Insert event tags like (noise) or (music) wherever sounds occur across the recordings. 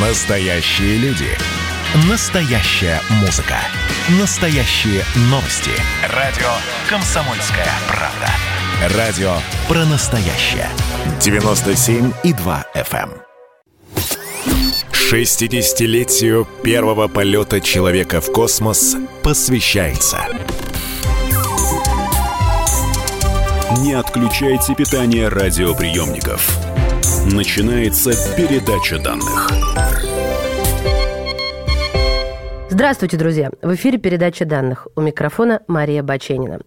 Настоящие люди. Настоящая музыка. Настоящие новости. Радио «Комсомольская правда». Радио про настоящее. 97,2 FM. 60-летию первого полета человека в космос посвящается. Не отключайте питание радиоприемников. Начинается передача данных. Здравствуйте, друзья! В эфире передача данных. У микрофона Мария Баченина.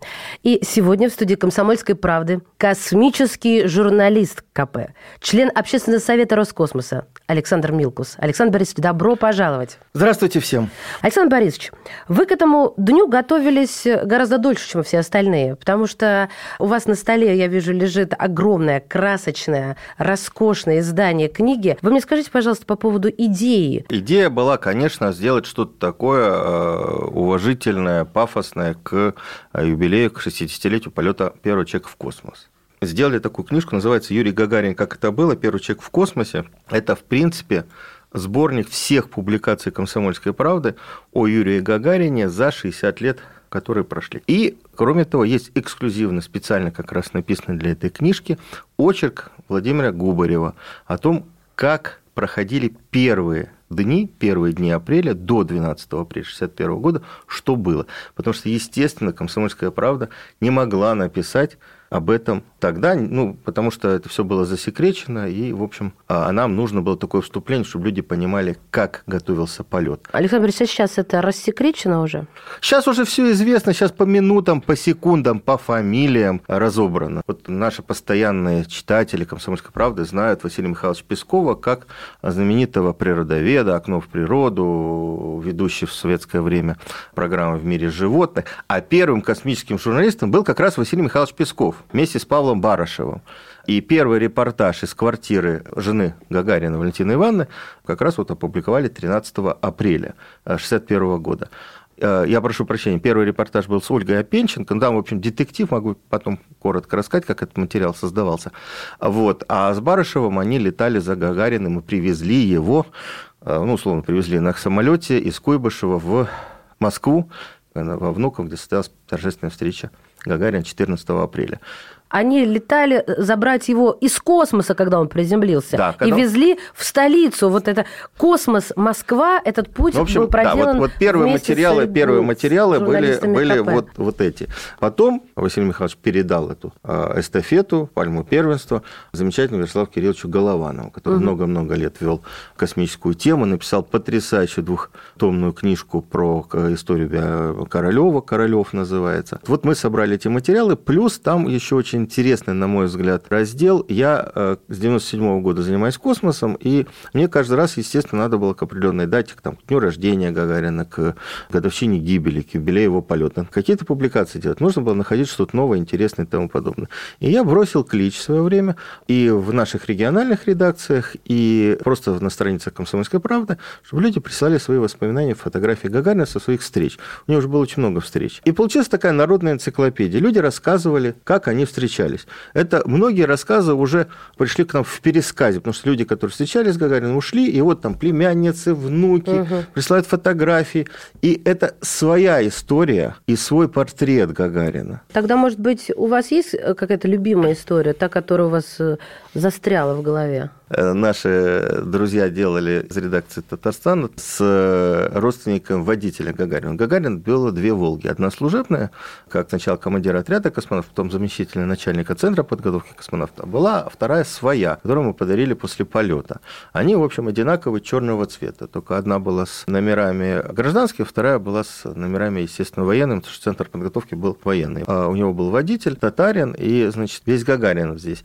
И сегодня в студии «Комсомольской правды» космический журналист КП, член Общественного совета Роскосмоса Александр Милкус. Александр Борисович, добро пожаловать! Здравствуйте всем! Александр Борисович, вы к этому дню готовились гораздо дольше, чем все остальные, потому что у вас на столе, я вижу, лежит огромное, красочное, роскошное издание книги. Вы мне скажите, пожалуйста, по поводу идеи. Идея была, конечно, сделать что-то такое, такое э, уважительное, пафосное к э, юбилею, к 60-летию полета первого человека в космос. Сделали такую книжку, называется «Юрий Гагарин. Как это было? Первый человек в космосе». Это, в принципе, сборник всех публикаций «Комсомольской правды» о Юрии Гагарине за 60 лет которые прошли. И, кроме того, есть эксклюзивно, специально как раз написанный для этой книжки, очерк Владимира Губарева о том, как проходили первые дни, первые дни апреля до 12 апреля 1961 года, что было. Потому что, естественно, «Комсомольская правда» не могла написать об этом тогда, ну, потому что это все было засекречено, и, в общем, а нам нужно было такое вступление, чтобы люди понимали, как готовился полет. Александр Борисович, сейчас это рассекречено уже? Сейчас уже все известно, сейчас по минутам, по секундам, по фамилиям разобрано. Вот наши постоянные читатели «Комсомольской правды» знают Василия Михайловича Пескова как знаменитого природоведа, окно в природу, ведущий в советское время программы «В мире животных», а первым космическим журналистом был как раз Василий Михайлович Песков вместе с Павлом Барышевым. И первый репортаж из квартиры жены Гагарина Валентины Ивановны как раз вот опубликовали 13 апреля 1961 года. Э, я прошу прощения, первый репортаж был с Ольгой Опенченко, там, в общем, детектив, могу потом коротко рассказать, как этот материал создавался. Вот. А с Барышевым они летали за Гагариным и привезли его, э, ну, условно, привезли на самолете из Куйбышева в Москву, э, во Внуково, где состоялась торжественная встреча Гагарин 14 апреля. Они летали э, забрать его из космоса, когда он приземлился, да, когда... и везли в столицу. Вот это космос Москва, этот путь ну, в общем, был проделан. Да, вот, вот первые материалы, первые материалы были, были вот, вот эти. Потом Василий Михайлович передал эту а, эстафету, пальму первенства замечательному Вячеславу Кирилловичу Голованову, который много-много угу. лет вел космическую тему, написал потрясающую двухтомную книжку про историю Королева, Королев называется. Вот мы собрали эти материалы, плюс там еще очень интересный, на мой взгляд, раздел. Я э, с 97 года занимаюсь космосом, и мне каждый раз, естественно, надо было к определенной дате, к, там, к дню рождения Гагарина, к годовщине гибели, к юбилею его полета, какие-то публикации делать. Нужно было находить что-то новое, интересное и тому подобное. И я бросил клич в свое время и в наших региональных редакциях, и просто на страницах «Комсомольской правды», чтобы люди присылали свои воспоминания, фотографии Гагарина со своих встреч. У него уже было очень много встреч. И получилась такая народная энциклопедия. Люди рассказывали, как они встречались встречались. Это многие рассказы уже пришли к нам в пересказе, потому что люди, которые встречались с Гагарином, ушли, и вот там племянницы, внуки угу. присылают фотографии. И это своя история и свой портрет Гагарина. Тогда, может быть, у вас есть какая-то любимая история, та, которая у вас застряла в голове? Э, наши друзья делали из редакции Татарстана с э, родственником водителя Гагарина. Гагарин было две «Волги». Одна служебная, как сначала командир отряда космонавтов, потом заместительный начальника центра подготовки космонавтов. Была вторая своя, которую мы подарили после полета. Они, в общем, одинаковые черного цвета. Только одна была с номерами гражданских, вторая была с номерами, естественно, военными, потому что центр подготовки был военный. А у него был водитель, татарин, и, значит, весь Гагарин здесь.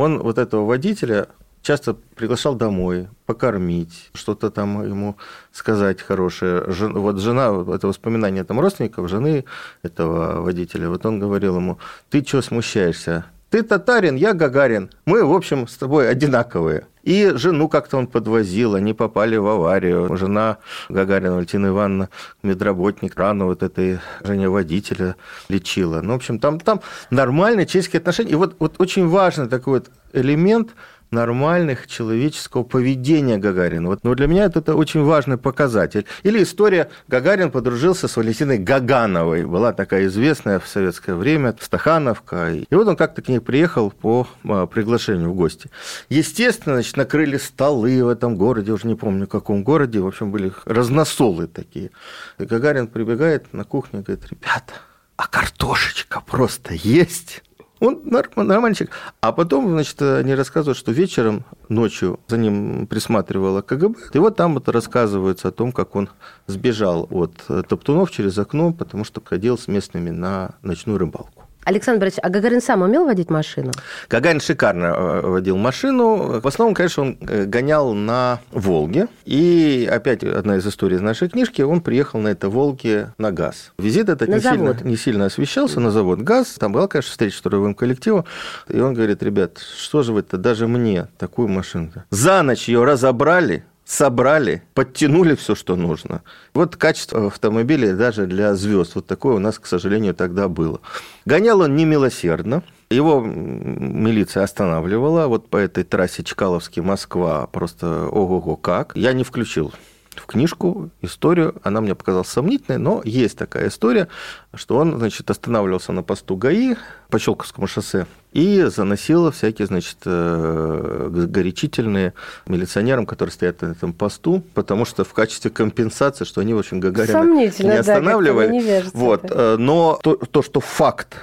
Он вот этого водителя часто приглашал домой, покормить, что-то там ему сказать хорошее. Жен, вот жена, это воспоминание там родственников, жены этого водителя, вот он говорил ему, ты что смущаешься? Ты татарин, я гагарин. Мы, в общем, с тобой одинаковые. И жену как-то он подвозил, они попали в аварию. Жена Гагарина Валентина Ивановна, медработник, рану вот этой жене водителя лечила. Ну, в общем, там, там нормальные человеческие отношения. И вот, вот очень важный такой вот элемент – нормальных человеческого поведения Гагарина. Вот, но для меня это, это очень важный показатель. Или история Гагарин подружился с Валентиной Гагановой. Была такая известная в советское время Стахановка. И вот он как-то к ней приехал по а, приглашению в гости. Естественно, значит, накрыли столы в этом городе, уже не помню, в каком городе. В общем, были разносолы такие. И Гагарин прибегает на кухню и говорит, ребята, а картошечка просто есть? Он нормальный человек. А потом, значит, они рассказывают, что вечером, ночью за ним присматривала КГБ. И вот там вот рассказывается о том, как он сбежал от топтунов через окно, потому что ходил с местными на ночную рыбалку. Александр Борисович, а Гагарин сам умел водить машину? Гагарин шикарно э, водил машину. В основном, конечно, он э, гонял на «Волге». И опять одна из историй из нашей книжки, он приехал на этой «Волге» на газ. Визит этот не сильно, не сильно освещался на завод «ГАЗ». Там была, конечно, встреча с трудовым коллективом. И он говорит, ребят, что же вы-то даже мне такую машину -то? За ночь ее разобрали, собрали, подтянули все, что нужно. Вот качество автомобиля даже для звезд. Вот такое у нас, к сожалению, тогда было. Гонял он немилосердно. Его милиция останавливала вот по этой трассе Чкаловский-Москва. Просто ого-го как. Я не включил в книжку историю, она мне показалась сомнительной, но есть такая история, что он, значит, останавливался на посту ГАИ по Щелковскому шоссе и заносил всякие, значит, э, горячительные милиционерам, которые стоят на этом посту, потому что в качестве компенсации, что они, в общем, Гагарина не останавливали. Да, не вот. Э, но то, то, что факт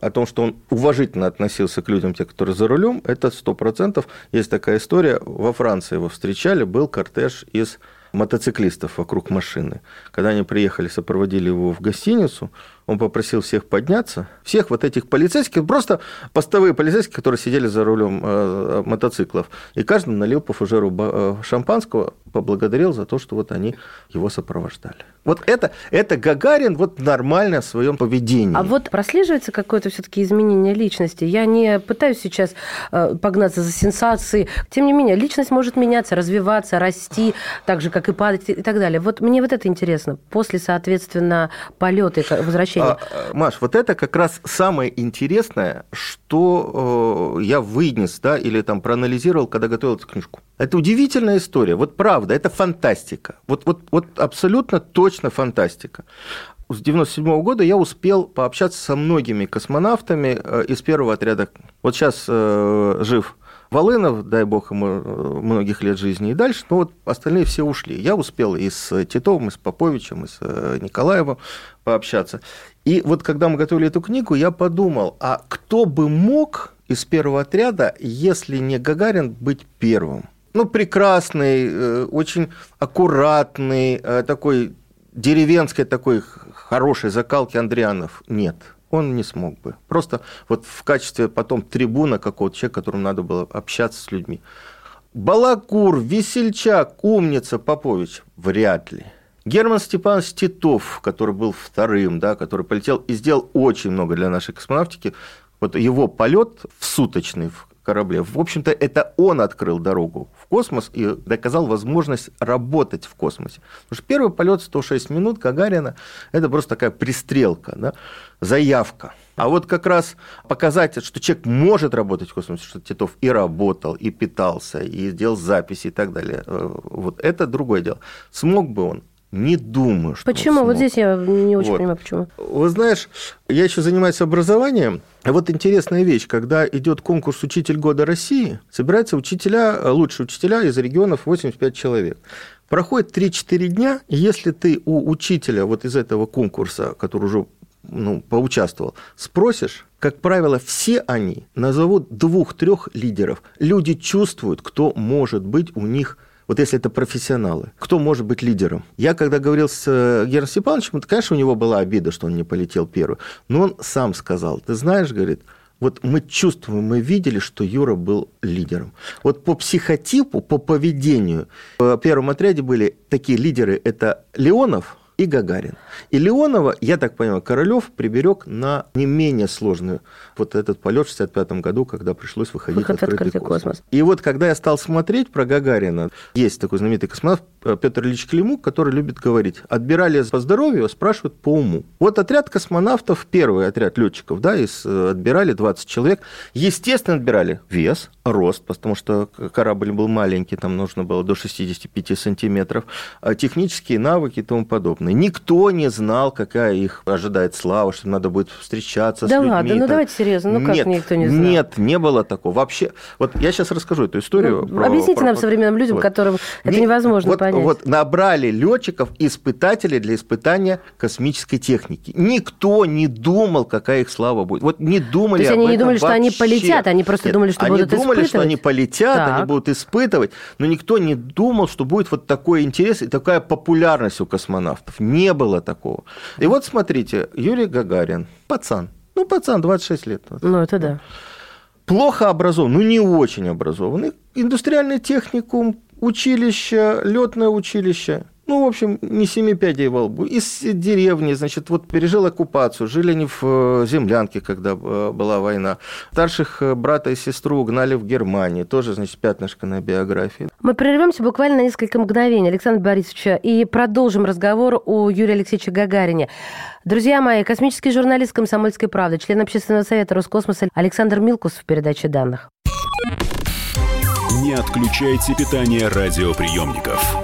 о том, что он уважительно относился к людям, те, которые за рулем, это сто процентов. Есть такая история. Во Франции его встречали, был кортеж из мотоциклистов вокруг машины. Когда они приехали, сопроводили его в гостиницу, он попросил всех подняться, всех вот этих полицейских, просто постовые полицейские, которые сидели за рулем э, мотоциклов, и каждый налил по фужеру э, шампанского, поблагодарил за то, что вот они его сопровождали. Вот это, это Гагарин вот нормально в своем поведении. А вот прослеживается какое-то все-таки изменение личности. Я не пытаюсь сейчас э, погнаться за сенсацией. Тем не менее, личность может меняться, развиваться, расти, так же, как и падать и так далее. Вот мне вот это интересно. После, соответственно, полета и возвращения. А, а, Маш, вот это как раз самое интересное, что э, я вынес, да, или там проанализировал, когда готовил эту книжку. Это удивительная история. Вот правда, это фантастика. Вот, вот, вот абсолютно точно фантастика. С 97 года я успел пообщаться со многими космонавтами э, из первого отряда. Вот сейчас э, жив Волынов, дай бог ему э, многих лет жизни и дальше, но вот остальные все ушли. Я успел и с Титовым, и с Поповичем, и с э, Николаевым пообщаться. И вот когда мы готовили эту книгу, я подумал, а кто бы мог из первого отряда, если не Гагарин, быть первым? Ну, прекрасный, э, очень аккуратный, такой деревенской такой хорошей закалки Андрианов нет он не смог бы. Просто вот в качестве потом трибуна какого-то человека, которому надо было общаться с людьми. Балакур, Весельчак, Умница, Попович – вряд ли. Герман Степанович Титов, который был вторым, да, который полетел и сделал очень много для нашей космонавтики, вот его полет в суточный в корабле, в общем-то, это он открыл дорогу в космос и доказал возможность работать в космосе. Потому что первый полет 106 минут Гагарина – это просто такая пристрелка, да, заявка. А вот как раз показать, что человек может работать в космосе, что Титов и работал, и питался, и сделал записи и так далее, э, вот это другое дело. Смог бы он? Не думаю, что Почему? Вот здесь я не очень вот. понимаю, почему. Вы знаешь, я еще занимаюсь образованием. Вот интересная вещь, когда идет конкурс «Учитель года России», собираются учителя, лучшие учителя из регионов 85 человек. Проходит 3-4 дня, и если ты у учителя вот из этого конкурса, который уже ну, поучаствовал, спросишь, как правило, все они назовут двух-трех лидеров. Люди чувствуют, кто может быть у них вот если это профессионалы, кто может быть лидером? Я когда говорил с э, Германом Степановичем, то, конечно, у него была обида, что он не полетел первый. Но он сам сказал, ты знаешь, говорит, вот мы чувствуем, мы видели, что Юра был лидером. Вот по психотипу, по поведению в первом отряде были такие лидеры, это Леонов, и Гагарин. И Леонова, я так понимаю, Королев приберег на не менее сложный вот этот полет в 65 году, когда пришлось выходить Выход в открытый, открытый космос. космос. И вот когда я стал смотреть про Гагарина, есть такой знаменитый космонавт э, Петр Ильич Климук, который любит говорить, отбирали по здоровью, спрашивают по уму. Вот отряд космонавтов, первый отряд летчиков, да, из, э, отбирали 20 человек. Естественно, отбирали вес, рост, потому что корабль был маленький, там нужно было до 65 сантиметров, а технические навыки и тому подобное. Никто не знал, какая их ожидает слава, что надо будет встречаться да с людьми. Да ладно, ну давайте серьезно, ну как нет, никто не знал? Нет, не было такого. Вообще, вот я сейчас расскажу эту историю. Ну, про, объясните про, нам, современным людям, вот. которым это невозможно вот, понять. Вот набрали летчиков, испытателей для испытания космической техники. Никто не думал, какая их слава будет. Вот не думали То есть они не думали, вообще. что они полетят, они просто Нет, думали, что будут думали, испытывать? что они полетят, так. они будут испытывать, но никто не думал, что будет вот такой интерес и такая популярность у космонавтов. Не было такого. И вот смотрите, Юрий Гагарин, пацан, ну, пацан, 26 лет. Ну, это да. Плохо образован, ну, не очень образованный. Индустриальный техникум, училище, летное училище. Ну, в общем, не семи пядей во лбу. Из деревни, значит, вот пережил оккупацию. Жили они в э, землянке, когда э, была война. Старших э, брата и сестру угнали в Германии. Тоже, значит, пятнышко на биографии. Мы прервемся буквально на несколько мгновений, Александр Борисович, и продолжим разговор о Юрии Алексеевиче Гагарине. Друзья мои, космический журналист «Комсомольской правды», член общественного совета Роскосмоса Александр Милкус в передаче данных. Не отключайте питание радиоприемников.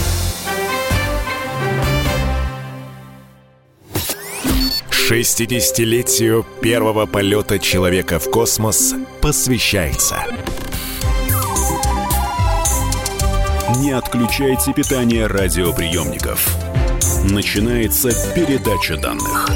Шестидесятилетию первого полета человека в космос посвящается. Не отключайте питание радиоприемников. Начинается передача данных.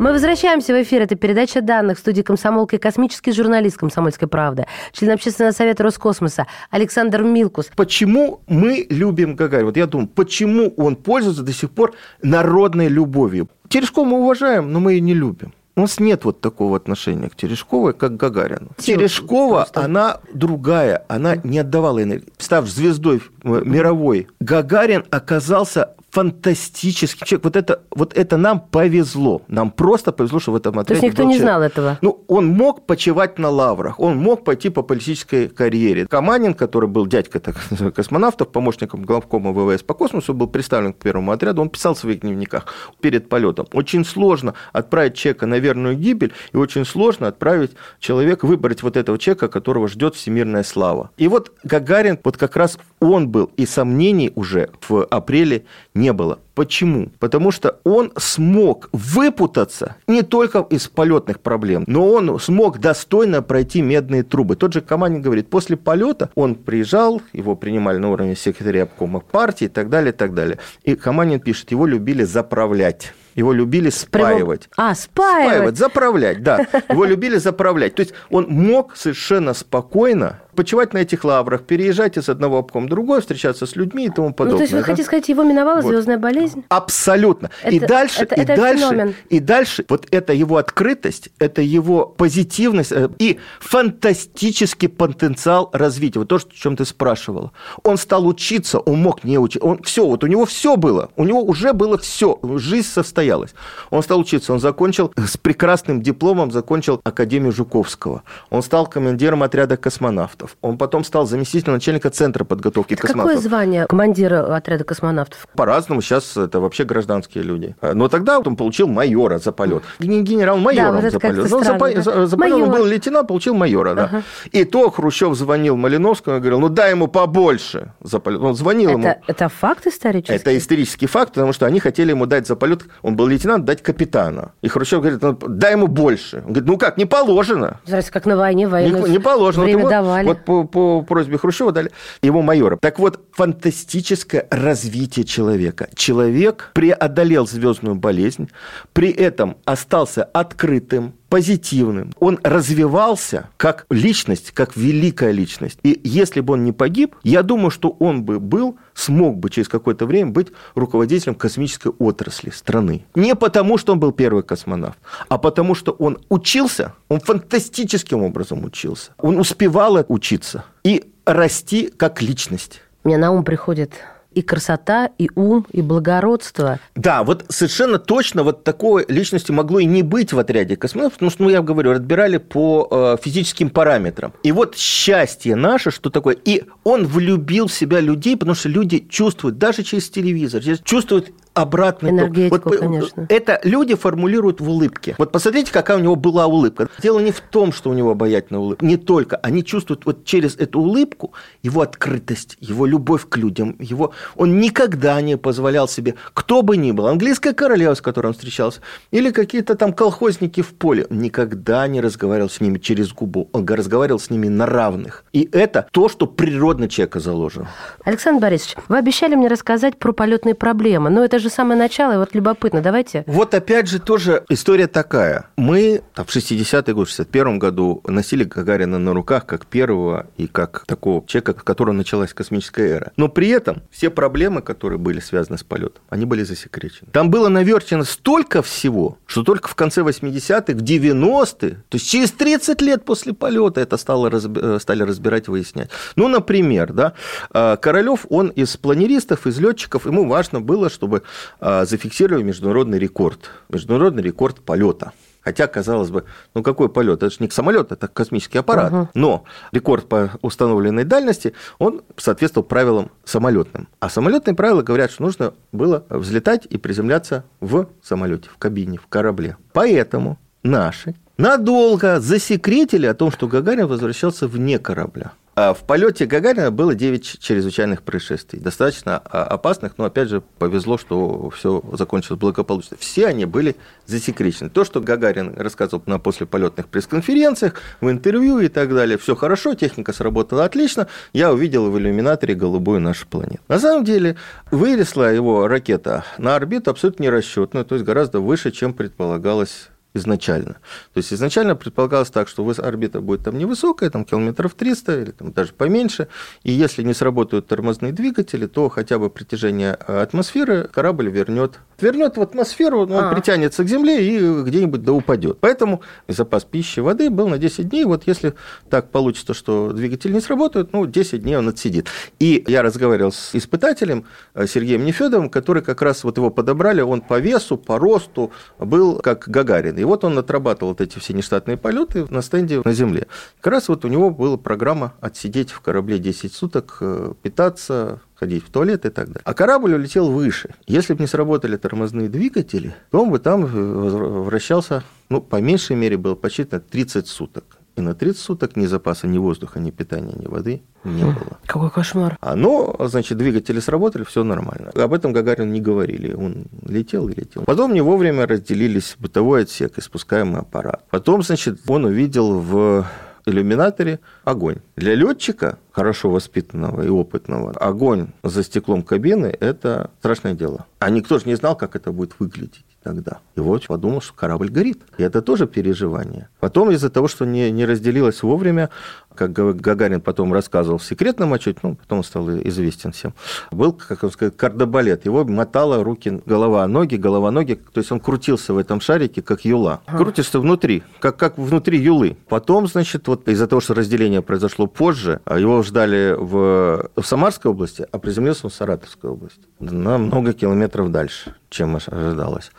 Мы возвращаемся в эфир. Это передача данных в студии комсомолки космический журналист «Комсомольской правды», член общественного совета Роскосмоса Александр Милкус. Почему мы любим Гагарина? Вот я думаю, почему он пользуется до сих пор народной любовью? Терешкова мы уважаем, но мы ее не любим. У нас нет вот такого отношения к Терешковой, как к Гагарину. Терешкова, Просто. она другая, она не отдавала энергии. Став звездой мировой, Гагарин оказался фантастический человек. Вот это, вот это нам повезло. Нам просто повезло, что в этом отряде То есть никто не знал этого? Ну, он мог почивать на лаврах, он мог пойти по политической карьере. Каманин, который был дядька так, (laughs) космонавтов, помощником главкома ВВС по космосу, был представлен к первому отряду, он писал в своих дневниках перед полетом. Очень сложно отправить человека на верную гибель, и очень сложно отправить человека, выбрать вот этого человека, которого ждет всемирная слава. И вот Гагарин, вот как раз он был, и сомнений уже в апреле не было. Почему? Потому что он смог выпутаться не только из полетных проблем, но он смог достойно пройти медные трубы. Тот же Каманин говорит, после полета он приезжал, его принимали на уровне секретаря обкома партии и так далее, и так далее. И Каманин пишет, его любили заправлять. Его любили спаивать. А, спаивать. Спаивать, заправлять, да. Его любили заправлять. То есть он мог совершенно спокойно почивать на этих лаврах, переезжать из одного обкома в другой, встречаться с людьми и тому подобное. Ну, то есть вы да? хотите сказать, его миновала вот. звездная болезнь? Абсолютно. Это, и дальше, это, и это дальше, феномен. и дальше, вот это его открытость, это его позитивность э, и фантастический потенциал развития. Вот то, о чем ты спрашивала. Он стал учиться, он мог не учиться. Он все, вот у него все было. У него уже было все. Жизнь состоялась. Он стал учиться. Он закончил с прекрасным дипломом, закончил Академию Жуковского. Он стал командиром отряда космонавтов. Он потом стал заместителем начальника Центра подготовки это космонавтов. Какое звание командира отряда космонавтов? По-разному. Сейчас это вообще гражданские люди. Но тогда он получил майора за полет. Не генерал-майором да, вот за полет. Странно, за, да? за, за полет он был лейтенант, получил майора. Да. Ага. И то Хрущев звонил Малиновскому и говорил, ну дай ему побольше за полет. Он звонил это, ему. Это факт исторический? Это исторический факт, потому что они хотели ему дать за полет, он был лейтенант, дать капитана. И Хрущев говорит, ну, дай ему больше. Он говорит, ну как, не положено. Знаете, как на войне, военную не, не положено. Время вот его, давали. Вот по, по просьбе Хрущева дали его майора. Так вот, фантастическое развитие человека. Человек преодолел звездную болезнь, при этом остался открытым, позитивным. Он развивался как личность, как великая личность. И если бы он не погиб, я думаю, что он бы был, смог бы через какое-то время быть руководителем космической отрасли страны. Не потому, что он был первый космонавт, а потому, что он учился, он фантастическим образом учился. Он успевал учиться и расти как личность. Мне на ум приходит и красота, и ум, и благородство. Да, вот совершенно точно вот такой личности могло и не быть в отряде космонавтов, потому что, ну, я говорю, разбирали по э, физическим параметрам. И вот счастье наше, что такое, и он влюбил в себя людей, потому что люди чувствуют, даже через телевизор, чувствуют обратный Энергетику, вот, конечно. Это люди формулируют в улыбке. Вот посмотрите, какая у него была улыбка. Дело не в том, что у него обаятельная улыбка. Не только. Они чувствуют вот через эту улыбку его открытость, его любовь к людям. Его... Он никогда не позволял себе, кто бы ни был, английская королева, с которой он встречался, или какие-то там колхозники в поле, никогда не разговаривал с ними через губу. Он разговаривал с ними на равных. И это то, что природно человека заложено. Александр Борисович, вы обещали мне рассказать про полетные проблемы, но это же самое начало, и вот любопытно, давайте. Вот опять же тоже история такая. Мы там, в 60-е годы, в 61 году носили Гагарина на руках как первого и как такого человека, в котором началась космическая эра. Но при этом все проблемы, которые были связаны с полетом, они были засекречены. Там было наверчено столько всего, что только в конце 80-х, в 90-е, то есть через 30 лет после полета это стало, э, стали разбирать выяснять. Ну, например, да, э, Королев, он из планеристов, из летчиков, ему важно было, чтобы зафиксировали международный рекорд. Международный рекорд полета. Хотя, казалось бы, ну какой полет? Это же не самолет, это космический аппарат. Угу. Но рекорд по установленной дальности, он соответствовал правилам самолетным. А самолетные правила говорят, что нужно было взлетать и приземляться в самолете, в кабине, в корабле. Поэтому наши надолго засекретили о том, что Гагарин возвращался вне корабля. А в полете Гагарина было 9 чрезвычайных происшествий, достаточно а, опасных, но опять же повезло, что все закончилось благополучно. Все они были засекречены. То, что Гагарин рассказывал на послеполетных пресс-конференциях, в интервью и так далее, все хорошо, техника сработала отлично, я увидел в иллюминаторе голубую нашу планету. На самом деле выросла его ракета на орбиту абсолютно нерасчетную, то есть гораздо выше, чем предполагалось изначально. То есть изначально предполагалось так, что орбита будет там невысокая, там километров 300 или там даже поменьше, и если не сработают тормозные двигатели, то хотя бы притяжение э, атмосферы корабль вернет, вернет в атмосферу, он а. притянется к Земле и где-нибудь да упадет. Поэтому запас пищи, воды был на 10 дней. Вот если так получится, что двигатель не сработает, ну, 10 дней он отсидит. И я разговаривал с испытателем э, Сергеем Нефедовым, который как раз вот его подобрали, он по весу, по росту был как Гагарин. И вот он отрабатывал вот эти все нештатные полеты на стенде на Земле. Как раз вот у него была программа отсидеть в корабле 10 суток, э, питаться, ходить в туалет и так далее. А корабль улетел выше. Если бы не сработали тормозные двигатели, то он бы там э, вращался, ну, по меньшей мере, было посчитано 30 суток. И на 30 суток ни запаса, ни воздуха, ни питания, ни воды не было. Какой кошмар. А, но, значит, двигатели сработали, все нормально. Об этом Гагарин не говорили. Он летел и летел. Потом не вовремя разделились бытовой отсек и спускаемый аппарат. Потом, значит, он увидел в иллюминаторе огонь. Для летчика, хорошо воспитанного и опытного, огонь за стеклом кабины – это страшное дело. А никто же не знал, как это будет выглядеть тогда. И вот подумал, что корабль горит. И это тоже переживание. Потом из-за того, что не, не разделилось вовремя, как Гагарин потом рассказывал в секретном отчете, ну, потом он стал известен всем, был, как он сказал, кардебалет. Его мотало руки, голова, ноги, голова, ноги. То есть он крутился в этом шарике, как юла. Крутишься внутри, как, как внутри юлы. Потом, значит, вот из-за того, что разделение произошло позже, а его ждали в, в Самарской области, а приземлился он в Саратовской области. На много километров дальше, чем ожидалось.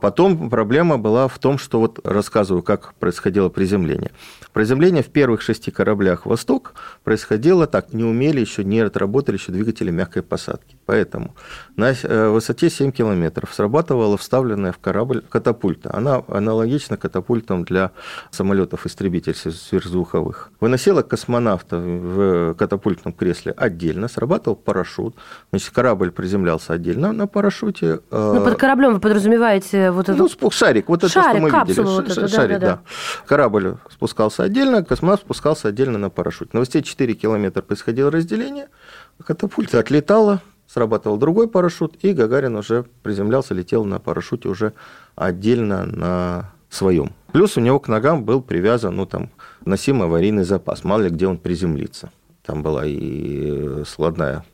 Потом проблема была в том, что вот рассказываю, как происходило приземление. Приземление в первых шести кораблях «Восток» происходило так, не умели еще, не отработали еще двигатели мягкой посадки. Поэтому на э, высоте 7 километров срабатывала вставленная в корабль катапульта. Она аналогична катапультам для самолетов-истребителей сверхзвуковых. Выносила космонавта в катапультном кресле отдельно, срабатывал парашют. Значит, корабль приземлялся отдельно на парашюте. Э, ну, под кораблем вы подразумеваете вот это? Ну, шарик, вот это, шарик, что мы видели. Вот это, шарик, да, да, да. Корабль спускался отдельно, космонавт спускался отдельно на парашюте. На высоте 4 километра происходило разделение, катапульта отлетала, срабатывал другой парашют, и Гагарин уже приземлялся, летел на парашюте уже отдельно на своем. Плюс у него к ногам был привязан, ну, там, носимый аварийный запас, мало ли где он приземлится. Там была и складная Э,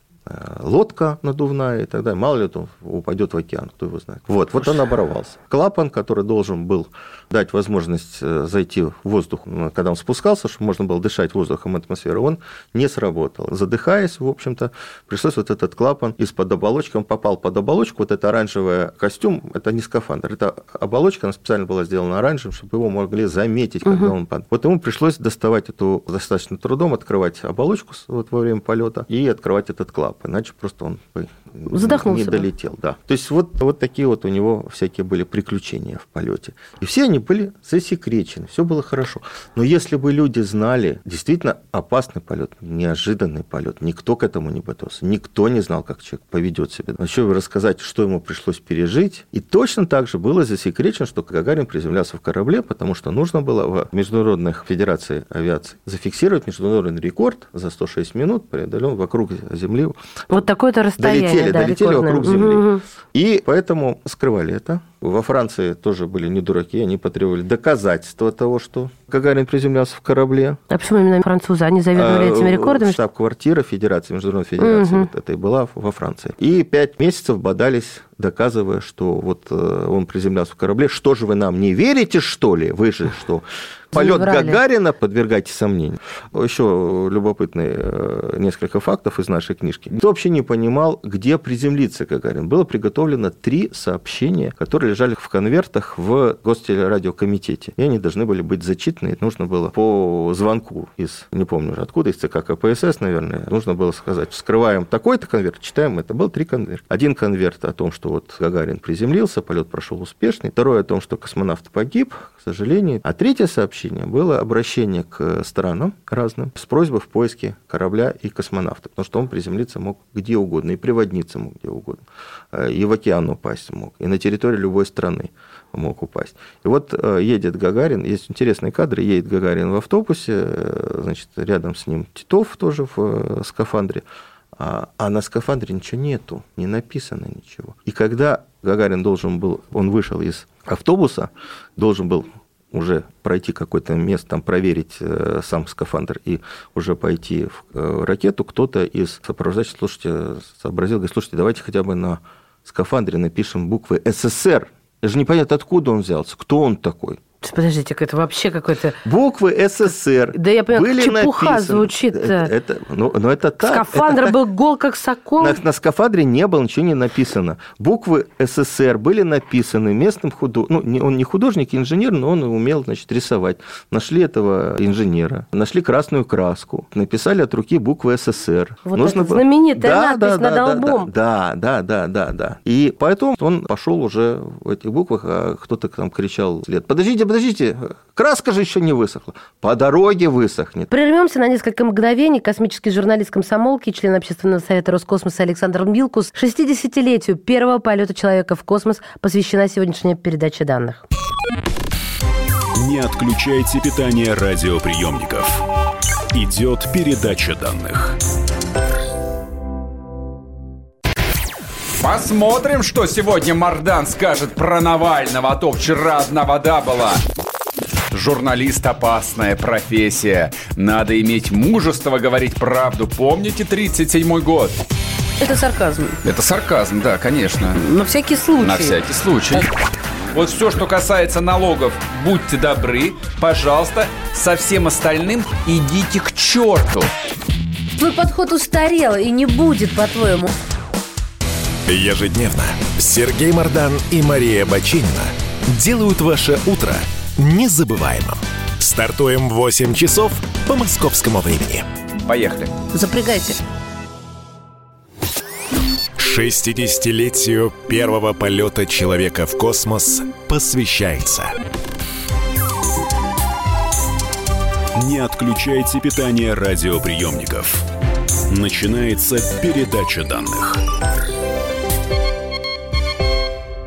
лодка надувная и так далее. Мало ли он упадет в океан, кто его знает. Вот, вот он оборвался. Клапан, который должен был дать возможность э, зайти в воздух, ну, когда он спускался, чтобы можно было дышать воздухом атмосферы, он не сработал. Задыхаясь, в общем-то, пришлось вот этот клапан из-под оболочки, он попал под оболочку, вот это оранжевый костюм, это не скафандр, это оболочка, она специально была сделана оранжевым, чтобы его могли заметить, когда угу. он падал. Вот ему пришлось доставать эту достаточно трудом, открывать оболочку вот во время полета и открывать этот клапан иначе просто он бы Задохнулся. не долетел. Да. То есть вот, вот такие вот у него всякие были приключения в полете. И все они были засекречены, все было хорошо. Но если бы люди знали, действительно опасный полет, неожиданный полет, никто к этому не готовился, никто не знал, как человек поведет себя. Еще рассказать, что ему пришлось пережить. И точно так же было засекречено, что Гагарин приземлялся в корабле, потому что нужно было в Международных Федерации авиации зафиксировать международный рекорд за 106 минут преодолен вокруг Земли вот такое-то расстояние, долетели, да, долетели рекордное. вокруг Земли. Угу. И поэтому скрывали это. Во Франции тоже были не дураки, они потребовали доказательства того, что Гагарин приземлялся в корабле. А почему именно французы? Они заведовали а, этими рекордами? Штаб-квартира Федерации, Международной Федерации угу. вот этой была во Франции. И пять месяцев бодались, доказывая, что вот э, он приземлялся в корабле. Что же вы нам не верите, что ли? Вы же что? Полет Гагарина подвергайте сомнению. Еще любопытные э, несколько фактов из нашей книжки. Никто вообще не понимал, где приземлиться Гагарин. Было приготовлено три сообщения, которые лежали в конвертах в Гостелерадиокомитете. И они должны были быть зачитаны. нужно было по звонку из, не помню уже откуда, из ЦК КПСС, наверное, нужно было сказать, скрываем такой-то конверт, читаем это. Был три конверта. Один конверт о том, что вот Гагарин приземлился, полет прошел успешный. Второй о том, что космонавт погиб, к сожалению. А третье сообщение было обращение к странам разным с просьбой в поиске корабля и космонавта, потому что он приземлиться мог где угодно, и приводниться мог где угодно, э, и в океан упасть мог, и на территории любой страны мог упасть. И вот э, едет Гагарин, есть интересные кадры, едет Гагарин в автобусе, э, значит, рядом с ним Титов тоже в скафандре, а, а на скафандре ничего нету, не написано ничего. И когда Гагарин должен был, он вышел из автобуса, должен был уже пройти какое-то место, там проверить э, сам скафандр и уже пойти в э, ракету, кто-то из сопровождающих, слушайте, сообразил, говорит, слушайте, давайте хотя бы на скафандре напишем буквы СССР. Это же непонятно, откуда он взялся, кто он такой. Подождите, это вообще какой-то... Буквы СССР Да я понимаю, были чепуха написаны. звучит. Это, это, ну, ну, это так. Скафандр это был так. гол, как сокол. На, на скафандре не было, ничего не написано. Буквы СССР были написаны местным художником. Ну, он не художник, инженер, но он умел, значит, рисовать. Нашли этого инженера, нашли красную краску, написали от руки буквы СССР. Вот Нужно это знаменитая да, надпись да, над да, лбом. Да, да, да, да, да. И поэтому он пошел уже в этих буквах, а кто-то там кричал вслед. Подождите, подождите, краска же еще не высохла. По дороге высохнет. Прервемся на несколько мгновений. Космический журналист комсомолки, член общественного совета Роскосмоса Александр Милкус 60-летию первого полета человека в космос посвящена сегодняшняя передача данных. Не отключайте питание радиоприемников. Идет передача данных. Посмотрим, что сегодня Мардан скажет про Навального, а то вчера одна вода была. Журналист – опасная профессия. Надо иметь мужество говорить правду. Помните 37-й год? Это сарказм. Это сарказм, да, конечно. На всякий случай. На всякий случай. Вот все, что касается налогов, будьте добры, пожалуйста, со всем остальным идите к черту. Твой подход устарел и не будет, по-твоему. Ежедневно Сергей Мардан и Мария Бачинина делают ваше утро – незабываемым. Стартуем в 8 часов по московскому времени. Поехали. Запрягайте. 60-летию первого полета человека в космос посвящается. Не отключайте питание радиоприемников. Начинается передача данных.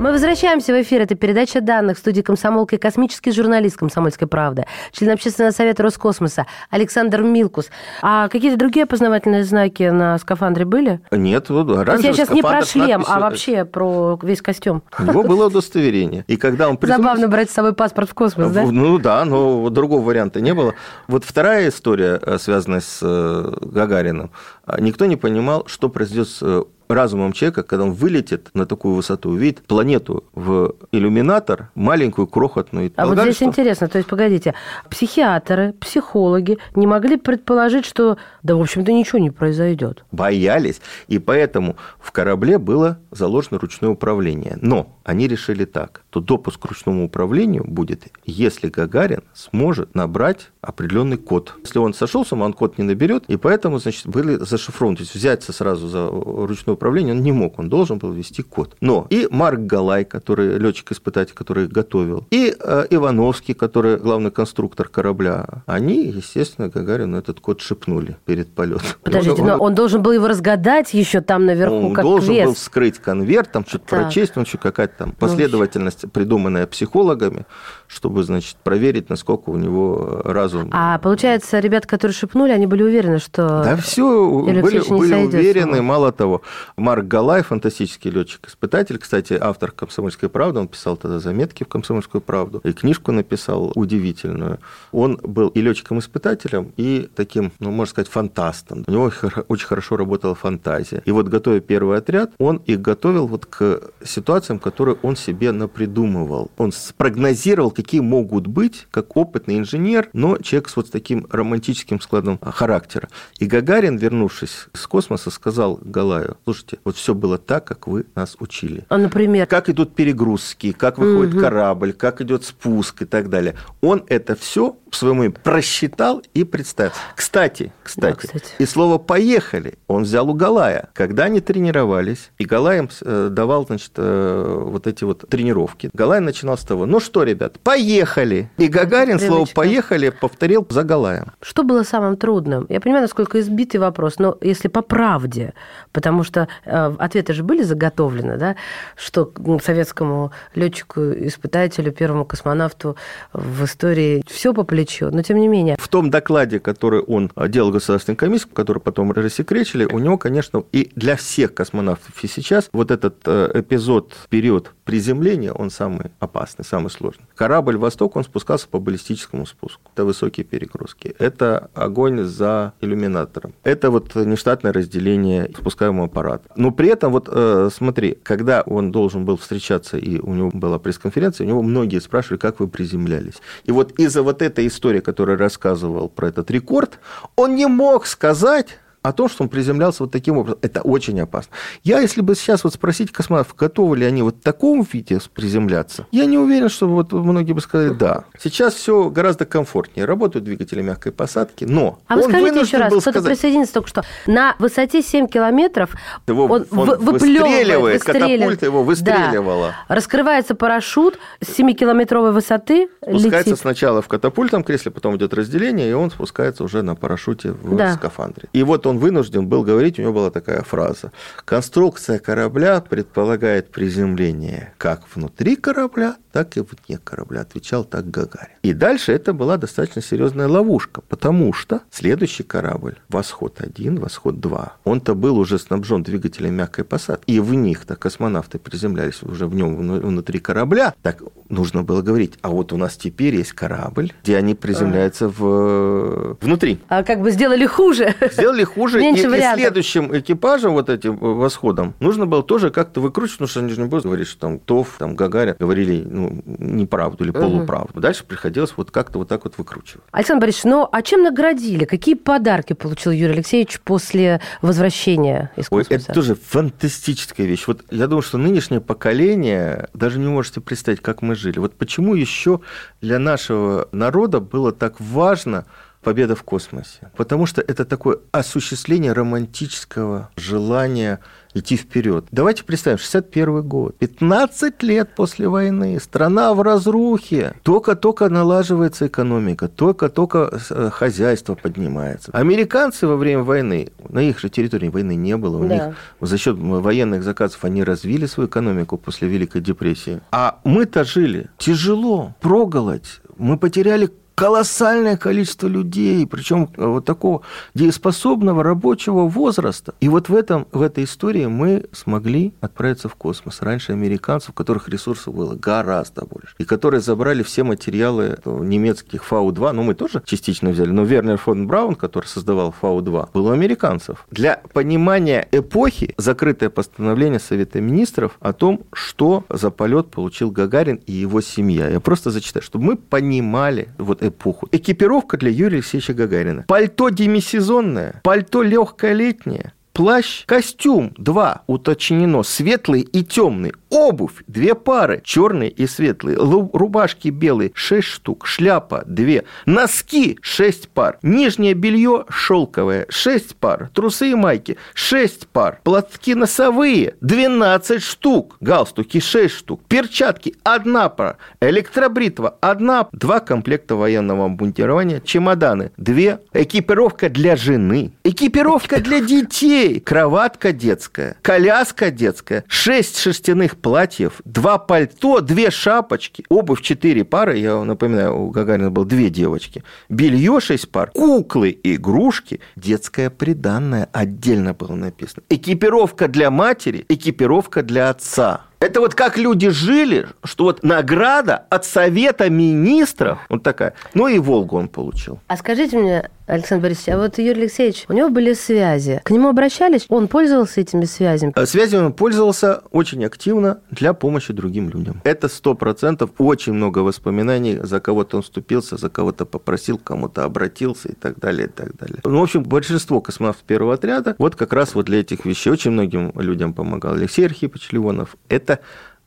Мы возвращаемся в эфир. Это передача данных в студии комсомолка и космический журналист «Комсомольской правды», член общественного совета Роскосмоса Александр Милкус. А какие-то другие опознавательные знаки на скафандре были? Нет. Вот, есть я сейчас не про шлем, а вообще про весь костюм. У него было удостоверение. И когда он приземлился... Забавно брать с собой паспорт в космос, да? Ну да, но другого варианта не было. Вот вторая история, э, связанная с э, Гагарином, никто не понимал, что произойдет с э, разумом человека, когда он вылетит на такую высоту, увидит планету в иллюминатор, маленькую, крохотную. А вот здесь что... интересно, то есть, погодите, психиатры, психологи не могли предположить, что, да, в общем-то, ничего не произойдет. Боялись, и поэтому в корабле было заложено ручное управление. Но они решили так, то допуск к ручному управлению будет, если Гагарин сможет набрать определенный код. Если он сошел с ума, он код не наберет, и поэтому, значит, были зашифрованы. То есть взяться сразу за ручное управление он не мог, он должен был ввести код. Но и Марк Галай, который летчик-испытатель, который готовил, и э, Ивановский, который главный конструктор корабля, они, естественно, Гагарину этот код шепнули перед полетом. Подождите, он, но он должен был его разгадать еще там наверху, он как должен квест. был вскрыть конверт, там что-то прочесть, он еще какая-то там ну, последовательность, придуманная психологами, чтобы, значит, проверить, насколько у него разум. А получается, ребята, которые шепнули, они были уверены, что... Да все, были, были уверены, мало того. Марк Галай, фантастический летчик-испытатель, кстати, автор «Комсомольской правды», он писал тогда заметки в «Комсомольскую правду», и книжку написал удивительную. Он был и летчиком-испытателем, и таким, ну, можно сказать, фантастом. У него очень хорошо работала фантазия. И вот, готовя первый отряд, он их готовил вот к ситуациям, которые он себе напридумывал. Он спрогнозировал, какие могут быть, как опытный инженер, но человек с вот таким романтическим складом характера. И Гагарин, вернувшись с космоса, сказал Галаю, слушайте, вот все было так, как вы нас учили. А, например? Как идут перегрузки, как выходит угу. корабль, как идет спуск и так далее. Он это все в своем уме просчитал и представил. Кстати, кстати, да, кстати, и слово «поехали» он взял у Галая. Когда они тренировались, и Галай им э, давал, значит, э, вот эти вот тренировки. Галай начинал с того, ну что, ребят, поехали. И Гагарин слово «поехали» повторил за Галаем. Что было самым трудным? Я понимаю, насколько избитый вопрос, но если по правде, потому что э, ответы же были заготовлены, да, что советскому летчику-испытателю, первому космонавту в истории все по плечу, но тем не менее. В том докладе, который он делал государственной комиссии, который потом рассекречили, у него, конечно, и для всех космонавтов и сейчас вот этот э, эпизод, период приземления, он самый опасный, самый сложный. Корабль «Восток», он спускался по баллистическому спуску. Это высокие перегрузки. Это огонь за иллюминатором. Это вот нештатное разделение спускаемого аппарата. Но при этом, вот э, смотри, когда он должен был встречаться, и у него была пресс-конференция, у него многие спрашивали, как вы приземлялись. И вот из-за вот этой истории, которую рассказывал про этот рекорд, он не мог сказать, о том, что он приземлялся вот таким образом. Это очень опасно. Я, если бы сейчас вот спросить космонавтов, готовы ли они вот в таком виде приземляться, я не уверен, что вот многие бы сказали «да». Сейчас все гораздо комфортнее. Работают двигатели мягкой посадки, но А вы скажите еще раз, кто-то сказать... присоединится только что. На высоте 7 километров его, он, он выплевывает, выстреливает, катапульта его выстреливала. Да. Раскрывается парашют с 7-километровой высоты, Спускается летит. сначала в катапультном кресле, потом идет разделение, и он спускается уже на парашюте в да. скафандре. И вот он он вынужден был говорить, у него была такая фраза. Конструкция корабля предполагает приземление как внутри корабля, так и вне корабля, отвечал так Гагарин. И дальше это была достаточно серьезная ловушка, потому что следующий корабль, Восход-1, Восход-2, он-то был уже снабжен двигателем мягкой посадки, и в них-то космонавты приземлялись уже в нем внутри корабля, так нужно было говорить, а вот у нас теперь есть корабль, где они приземляются в... внутри. А как бы сделали хуже. Сделали хуже хуже. Меньше и, и следующим экипажем, вот этим э, восходом, нужно было тоже как-то выкручивать, потому что не будут говорить, что там ТОВ, там Гагарин говорили ну, неправду или полуправду. Угу. Дальше приходилось вот как-то вот так вот выкручивать. Александр Борисович, ну а чем наградили? Какие подарки получил Юрий Алексеевич после возвращения из космоса? Ой, это тоже фантастическая вещь. Вот я думаю, что нынешнее поколение даже не можете представить, как мы жили. Вот почему еще для нашего народа было так важно победа в космосе. Потому что это такое осуществление романтического желания идти вперед. Давайте представим, 61 год, 15 лет после войны, страна в разрухе, только-только налаживается экономика, только-только э, хозяйство поднимается. Американцы во время войны, на их же территории войны не было, у да. них за счет военных заказов они развили свою экономику после Великой депрессии. А мы-то жили тяжело, проголодь, мы потеряли колоссальное количество людей, причем э, вот такого дееспособного рабочего возраста. И вот в, этом, в этой истории мы смогли отправиться в космос. Раньше американцев, у которых ресурсов было гораздо больше, и которые забрали все материалы немецких Фау-2, ну мы тоже частично взяли, но Вернер фон Браун, который создавал Фау-2, был у американцев. Для понимания эпохи закрытое постановление Совета Министров о том, что за полет получил Гагарин и его семья. Я просто зачитаю, чтобы мы понимали вот эпоху. Экипировка для Юрия Алексеевича Гагарина. Пальто демисезонное, пальто легкое летнее, Плащ, костюм, два, уточнено, светлый и темный. Обувь, две пары, черные и светлые. Рубашки белые, шесть штук. Шляпа, две. Носки, шесть пар. Нижнее белье шелковое, шесть пар. Трусы и майки, шесть пар. Платки носовые, 12 штук. Галстуки, шесть штук. Перчатки, одна пара. Электробритва, одна. Два комплекта военного обмундирования. Чемоданы, две. Экипировка для жены. Экипировка для детей кроватка детская, коляска детская, шесть шерстяных платьев, два пальто, две шапочки, обувь четыре пары, я напоминаю, у Гагарина было две девочки, белье шесть пар, куклы, игрушки, детское приданное отдельно было написано, экипировка для матери, экипировка для отца. Это вот как люди жили, что вот награда от Совета Министров, вот такая. Ну и Волгу он получил. А скажите мне, Александр Борисович, а вот Юрий Алексеевич, у него были связи. К нему обращались? Он пользовался этими связями? Э, связями он пользовался очень активно для помощи другим людям. Это сто процентов. Очень много воспоминаний. За кого-то он вступился, за кого-то попросил, кому-то обратился и так далее, и так далее. Ну, в общем, большинство космонавтов первого отряда вот как раз вот для этих вещей очень многим людям помогал Алексей Архипович Ливонов. Это это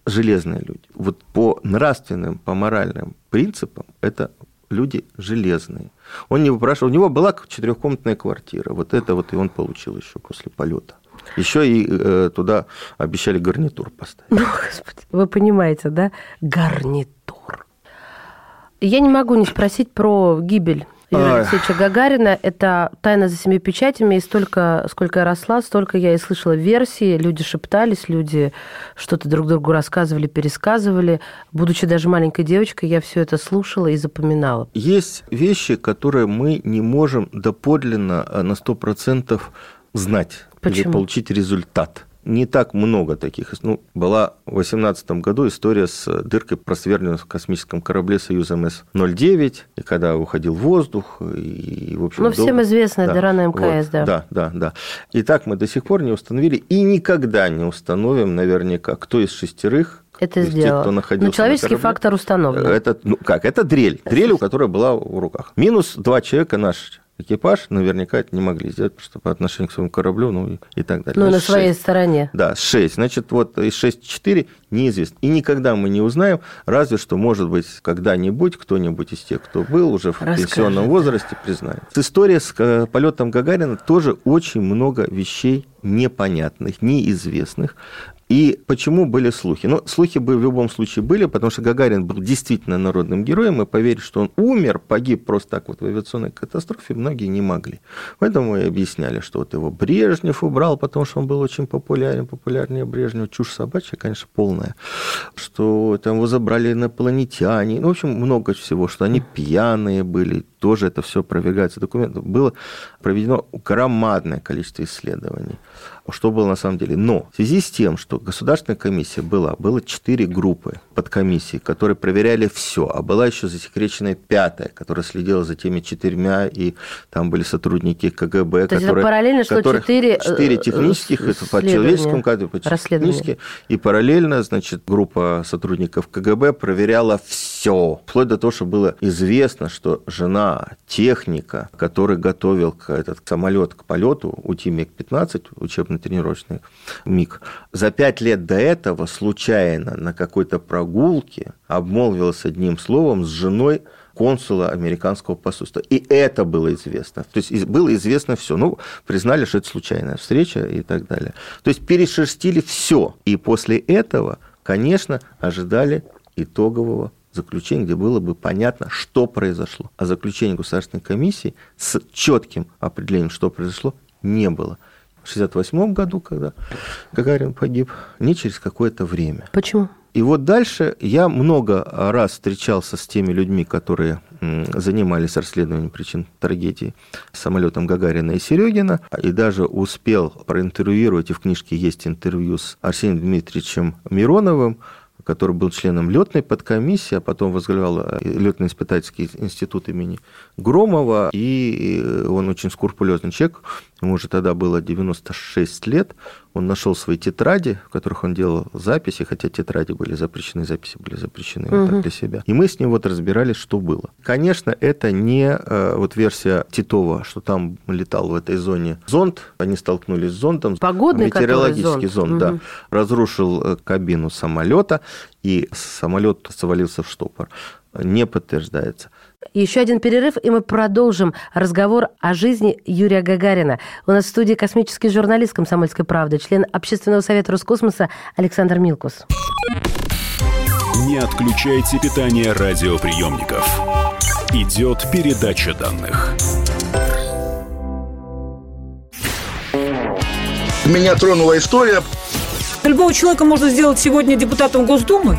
железные люди. Вот по нравственным, по моральным принципам это люди железные. Он не выпрашивал, у него была четырехкомнатная квартира. Вот это вот и он получил еще после полета. Еще и э, туда обещали гарнитур поставить. Ну, господи, вы понимаете, да? Гарнитур. Я не могу не спросить про гибель Юрия Алексеевича Гагарина. Это «Тайна за семи печатями». И столько, сколько я росла, столько я и слышала версии. Люди шептались, люди что-то друг другу рассказывали, пересказывали. Будучи даже маленькой девочкой, я все это слушала и запоминала. Есть вещи, которые мы не можем доподлинно а, на сто процентов знать Почему? или получить результат не так много таких. Ну, была в 2018 году история с дыркой, просверленной в космическом корабле «Союза МС-09», и когда уходил воздух, и, в общем... Ну, всем известная да, дыра на МКС, вот, да. Да, да, да. И так мы до сих пор не установили, и никогда не установим наверняка, кто из шестерых это. Те, кто Но человеческий корабле, фактор установлен. Это, ну как, это дрель. Дрель, у которой была в руках. Минус два человека наш экипаж, наверняка это не могли сделать, потому что по отношению к своему кораблю, ну и, и так далее. Ну, на своей стороне. Да, 6. Значит, вот из 6-4 неизвестно. И никогда мы не узнаем, разве что, может быть, когда-нибудь кто-нибудь из тех, кто был уже в Расскажи, пенсионном возрасте, признает. История с э, полетом Гагарина тоже очень много вещей непонятных, неизвестных. И почему были слухи? Ну, слухи бы в любом случае были, потому что Гагарин был действительно народным героем, и поверить, что он умер, погиб просто так вот в авиационной катастрофе, многие не могли. Поэтому и объясняли, что вот его Брежнев убрал, потому что он был очень популярен, популярнее Брежнева. Чушь собачья, конечно, полная. Что там его забрали инопланетяне. Ну, в общем, много всего, что они пьяные были, тоже это все опровергается документов. Было проведено громадное количество исследований. Что было на самом деле. Но в связи с тем, что государственная комиссия была, было четыре группы подкомиссии, которые проверяли все, а была еще засекреченная пятая, которая следила за теми четырьмя, и там были сотрудники КГБ, То которые... параллельно шло четыре... Четыре э, технических, это по человеческому кадру, по технически, и параллельно, значит, группа сотрудников КГБ проверяла все, вплоть до того, что было известно, что жена техника, который готовил этот самолет к полету, у УТИ-МиГ-15, учебный тренировочный МИГ. За пять лет до этого случайно на какой-то прогулке обмолвился одним словом с женой консула американского посольства. И это было известно. То есть было известно все. Ну, признали, что это случайная встреча и так далее. То есть перешерстили все. И после этого, конечно, ожидали итогового заключения, где было бы понятно, что произошло. А заключение Государственной комиссии с четким определением, что произошло, не было. В 1968 году, когда Гагарин погиб, не через какое-то время. Почему? И вот дальше я много раз встречался с теми людьми, которые занимались расследованием причин трагедии с самолетом Гагарина и Серегина, и даже успел проинтервьюировать, и в книжке есть интервью с Арсением Дмитриевичем Мироновым, который был членом летной подкомиссии, а потом возглавлял э, летно-испытательский институт имени Громова, и э, он очень скрупулезный человек, ему уже тогда было 96 лет, он нашел свои тетради, в которых он делал записи, хотя тетради были запрещены, записи были запрещены угу. вот так для себя. И мы с ним вот разбирали, что было. Конечно, это не э, вот версия Титова, что там летал в этой зоне зонд, они столкнулись с зондом. Погодный Метеорологический зонд, зонд угу. да, разрушил э, кабину самолета, и самолет свалился в штопор. Не подтверждается. Еще один перерыв, и мы продолжим разговор о жизни Юрия Гагарина. У нас в студии космический журналист «Комсомольской правды», член Общественного совета Роскосмоса Александр Милкус. Не отключайте питание радиоприемников. Идет передача данных. Меня тронула история. Любого человека можно сделать сегодня депутатом Госдумы.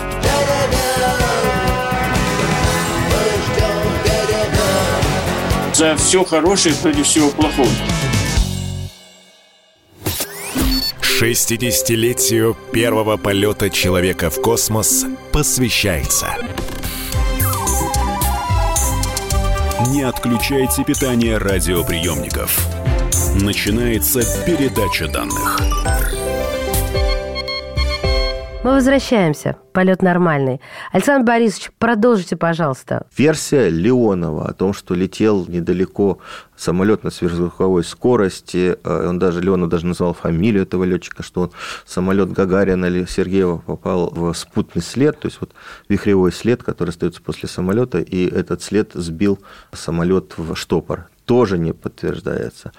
За все хорошее против всего плохого. 60-летию первого полета человека в космос посвящается. Не отключайте питание радиоприемников. Начинается передача данных. Мы возвращаемся. Полет нормальный. Александр Борисович, продолжите, пожалуйста. Версия Леонова о том, что летел недалеко самолет на сверхзвуковой скорости. Э, он даже, Леонов даже назвал фамилию этого летчика, что он, самолет Гагарина или Сергеева попал в спутный след, то есть вот вихревой след, который остается после самолета, и этот след сбил самолет в штопор тоже не подтверждается.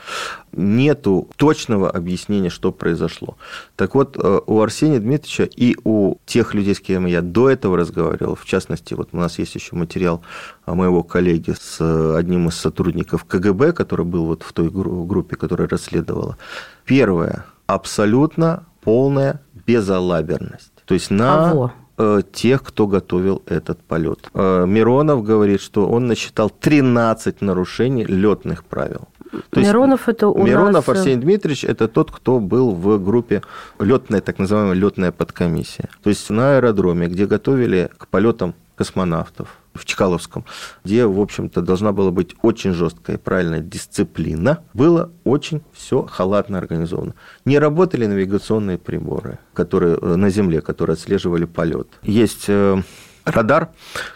Нету точного объяснения, что произошло. Так вот, э, у Арсения Дмитриевича и у тех людей, с кем я до этого разговаривал, в частности, вот у нас есть еще материал моего коллеги с одним из сотрудников КГБ, который был вот в той группе, которая расследовала. Первое, абсолютно полная безалаберность. То есть на... Кого? Э, тех, кто готовил этот полет. Э, Миронов говорит, что он насчитал 13 нарушений летных правил. То Миронов это у Миронов нас... Э, Арсений Дмитриевич это тот, кто был в группе летная, так называемая летная подкомиссия. То есть на аэродроме, где готовили к полетам космонавтов, в Чкаловском, где, в общем-то, должна была быть очень жесткая и правильная дисциплина, было очень все халатно организовано. Не работали навигационные приборы, которые э, на Земле, которые отслеживали полет. Есть э, радар,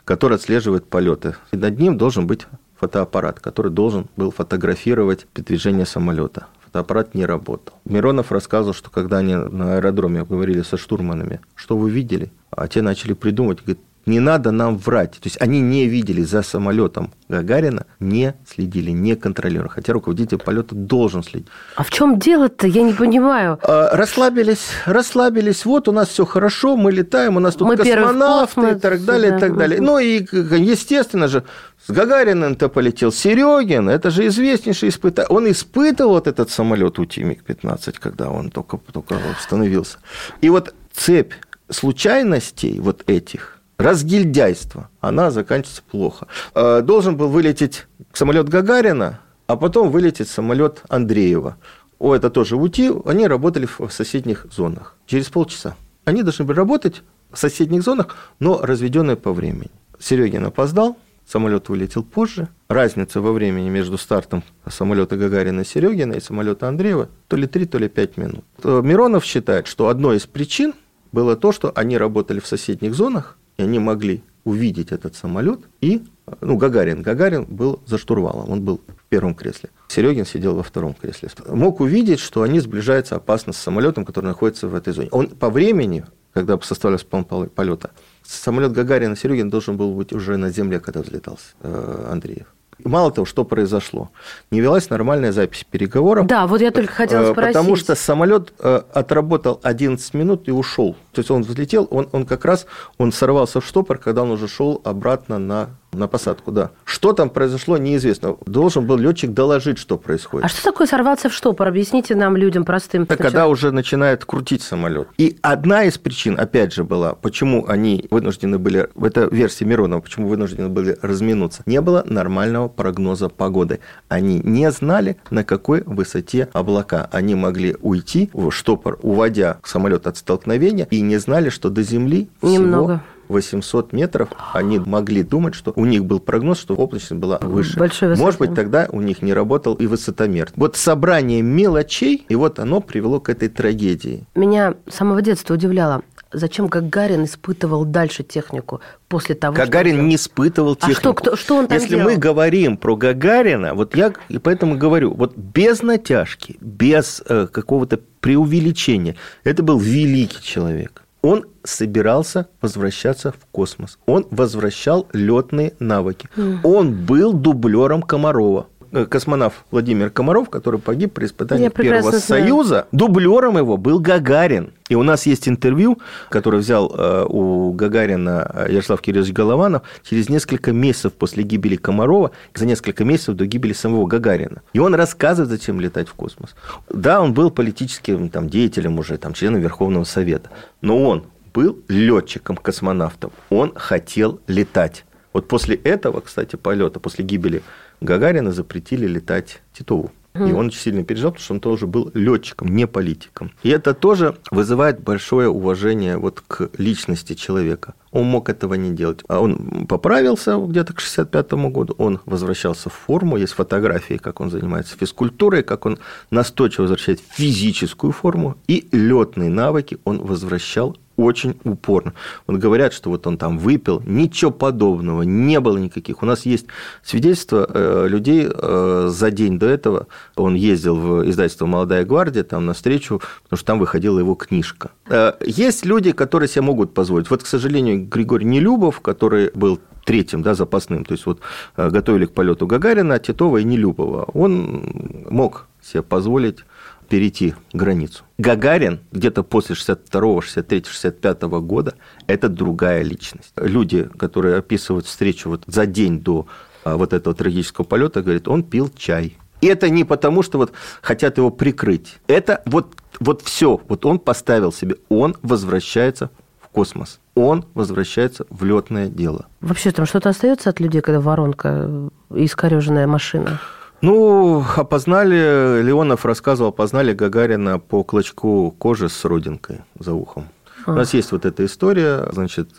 который отслеживает полеты. И над ним должен быть фотоаппарат, который должен был фотографировать передвижение самолета. Фотоаппарат не работал. Миронов рассказывал, что когда они на аэродроме говорили со штурманами, что вы видели, а те начали придумывать, говорит, не надо нам врать. То есть они не видели за самолетом Гагарина, не следили, не контролировали. Хотя руководитель полета должен следить. А в чем дело-то? Я не понимаю. А, расслабились, расслабились. Вот у нас все хорошо, мы летаем, у нас тут мы космонавты и так далее, да. и так далее. Ну и, естественно же, с Гагариным-то полетел Серегин, это же известнейший испытатель. Он испытывал вот этот самолет у Тимик-15, когда он только, только становился. И вот цепь случайностей вот этих, разгильдяйство, она заканчивается плохо. Э, должен был вылететь самолет Гагарина, а потом вылететь самолет Андреева. О, это тоже УТИ, они работали в соседних зонах. Через полчаса. Они должны были работать в соседних зонах, но разведенные по времени. Серегин опоздал, самолет вылетел позже. Разница во времени между стартом самолета Гагарина и Серегина и самолета Андреева то ли 3, то ли 5 минут. Миронов считает, что одной из причин было то, что они работали в соседних зонах, и они могли увидеть этот самолет и ну, Гагарин. Гагарин был за штурвалом, он был в первом кресле. Серегин сидел во втором кресле. Мог увидеть, что они сближаются опасно с самолетом, который находится в этой зоне. Он по времени, когда составлялся план полета, самолет Гагарина Серегин должен был быть уже на земле, когда взлетался э, Андреев. Мало того, что произошло, не велась нормальная запись переговоров. Да, вот я только хотела э, спросить. Потому что самолет э, отработал 11 минут и ушел. То есть он взлетел, он, он как раз он сорвался в штопор, когда он уже шел обратно на на посадку, да. Что там произошло, неизвестно. Должен был летчик доложить, что происходит. А что такое сорваться в штопор? Объясните нам, людям простым. Это когда уже начинает крутить самолет. И одна из причин, опять же, была, почему они вынуждены были, в этой версии Миронова, почему вынуждены были разминуться. Не было нормального прогноза погоды. Они не знали, на какой высоте облака. Они могли уйти в штопор, уводя самолет от столкновения, и не знали, что до земли Немного. всего 800 метров, они могли думать, что у них был прогноз, что облачность была выше. Большой Может быть, тогда у них не работал и высотомер. Вот собрание мелочей, и вот оно привело к этой трагедии. Меня с самого детства удивляло, зачем Гагарин испытывал дальше технику после того, Гагарин что не испытывал технику. А что, кто, что он там Если делал? мы говорим про Гагарина, вот я и поэтому говорю, вот без натяжки, без э, какого-то преувеличения, это был великий человек он собирался возвращаться в космос. Он возвращал летные навыки. Mm. Он был дублером Комарова э, космонавт Владимир Комаров, который погиб при испытании Первого знаю. Союза, дублером его был Гагарин. И у нас есть интервью, которое взял э, у Гагарина э, Ярослав Кириллович Голованов через несколько месяцев после гибели Комарова, за несколько месяцев до гибели самого Гагарина. И он рассказывает, зачем летать в космос. Да, он был политическим там, деятелем уже, там, членом Верховного Совета, но он был летчиком-космонавтом. Он хотел летать. Вот после этого, кстати, полета, после гибели Гагарина запретили летать Титову. И он очень сильно переживал, потому что он тоже был летчиком, не политиком. И это тоже вызывает большое уважение вот к личности человека. Он мог этого не делать. А он поправился где-то к 65 году, он возвращался в форму, есть фотографии, как он занимается физкультурой, как он настойчиво возвращает физическую форму, и летные навыки он возвращал очень упорно. Вот говорят, что вот он там выпил, ничего подобного, не было никаких. У нас есть свидетельства э, людей э, за день до этого. Он ездил в издательство «Молодая гвардия» там на встречу, потому что там выходила его книжка. Э, есть люди, которые себе могут позволить. Вот, к сожалению, Григорий Нелюбов, который был третьим, да, запасным, то есть вот готовили к полету Гагарина, Титова и Нелюбова, он мог себе позволить перейти границу. Гагарин где-то после 62 63 65 года – это другая личность. Люди, которые описывают встречу вот за день до а, вот этого трагического полета, говорят, он пил чай. И это не потому, что вот хотят его прикрыть. Это вот, вот все. Вот он поставил себе, он возвращается в космос. Он возвращается в летное дело. Вообще там что-то остается от людей, когда воронка и искореженная машина? Ну, опознали, Леонов рассказывал, опознали Гагарина по клочку кожи с родинкой за ухом. У нас есть вот эта история, значит,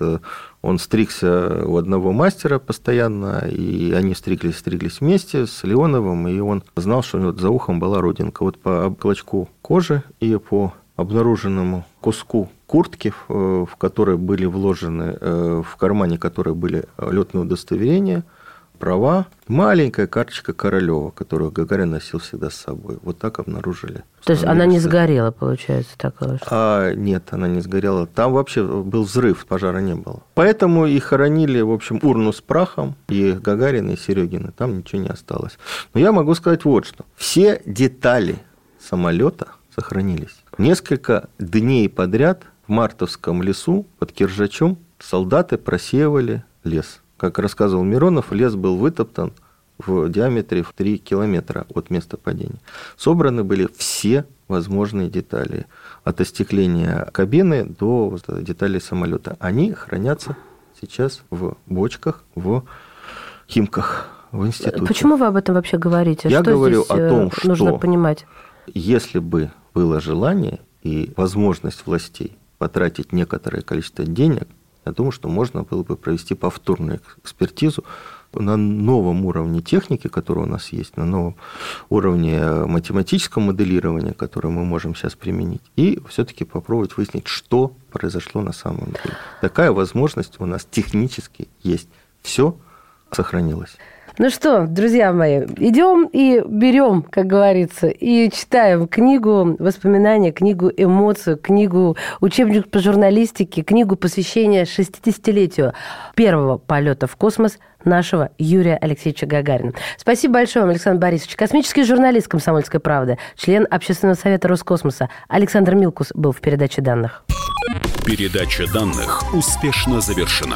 он стригся у одного мастера постоянно, и они стриглись, стриглись вместе с Леоновым, и он знал, что у него за ухом была родинка. Вот по клочку кожи и по обнаруженному куску куртки, в которой были вложены, э, в кармане которой были летные удостоверения – права, маленькая карточка Королева, которую Гагарин носил всегда с собой. Вот так обнаружили. То есть она не сгорела, получается, такое? А, нет, она не сгорела. Там вообще был взрыв, пожара не было. Поэтому и хоронили, в общем, урну с прахом, и Гагарина, и Серегина. Там ничего не осталось. Но я могу сказать вот что. Все детали самолета сохранились. Несколько дней подряд в Мартовском лесу под Киржачом солдаты просеивали лес. Как рассказывал Миронов, лес был вытоптан в диаметре в 3 километра от места падения. Собраны были все возможные детали. От остекления кабины до деталей самолета. Они хранятся сейчас в бочках, в химках, в институте. Почему вы об этом вообще говорите? Я что говорю здесь о том, что нужно понимать? если бы было желание и возможность властей потратить некоторое количество денег я думаю, что можно было бы провести повторную экспертизу на новом уровне техники, который у нас есть, на новом уровне математического моделирования, которое мы можем сейчас применить, и все-таки попробовать выяснить, что произошло на самом деле. Такая возможность у нас технически есть. Все сохранилось. Ну что, друзья мои, идем и берем, как говорится, и читаем книгу воспоминания, книгу эмоцию, книгу учебник по журналистике, книгу посвящения 60-летию первого полета в космос нашего Юрия Алексеевича Гагарина. Спасибо большое вам, Александр Борисович. Космический журналист «Комсомольской правды», член Общественного совета Роскосмоса Александр Милкус был в передаче данных. Передача данных успешно завершена.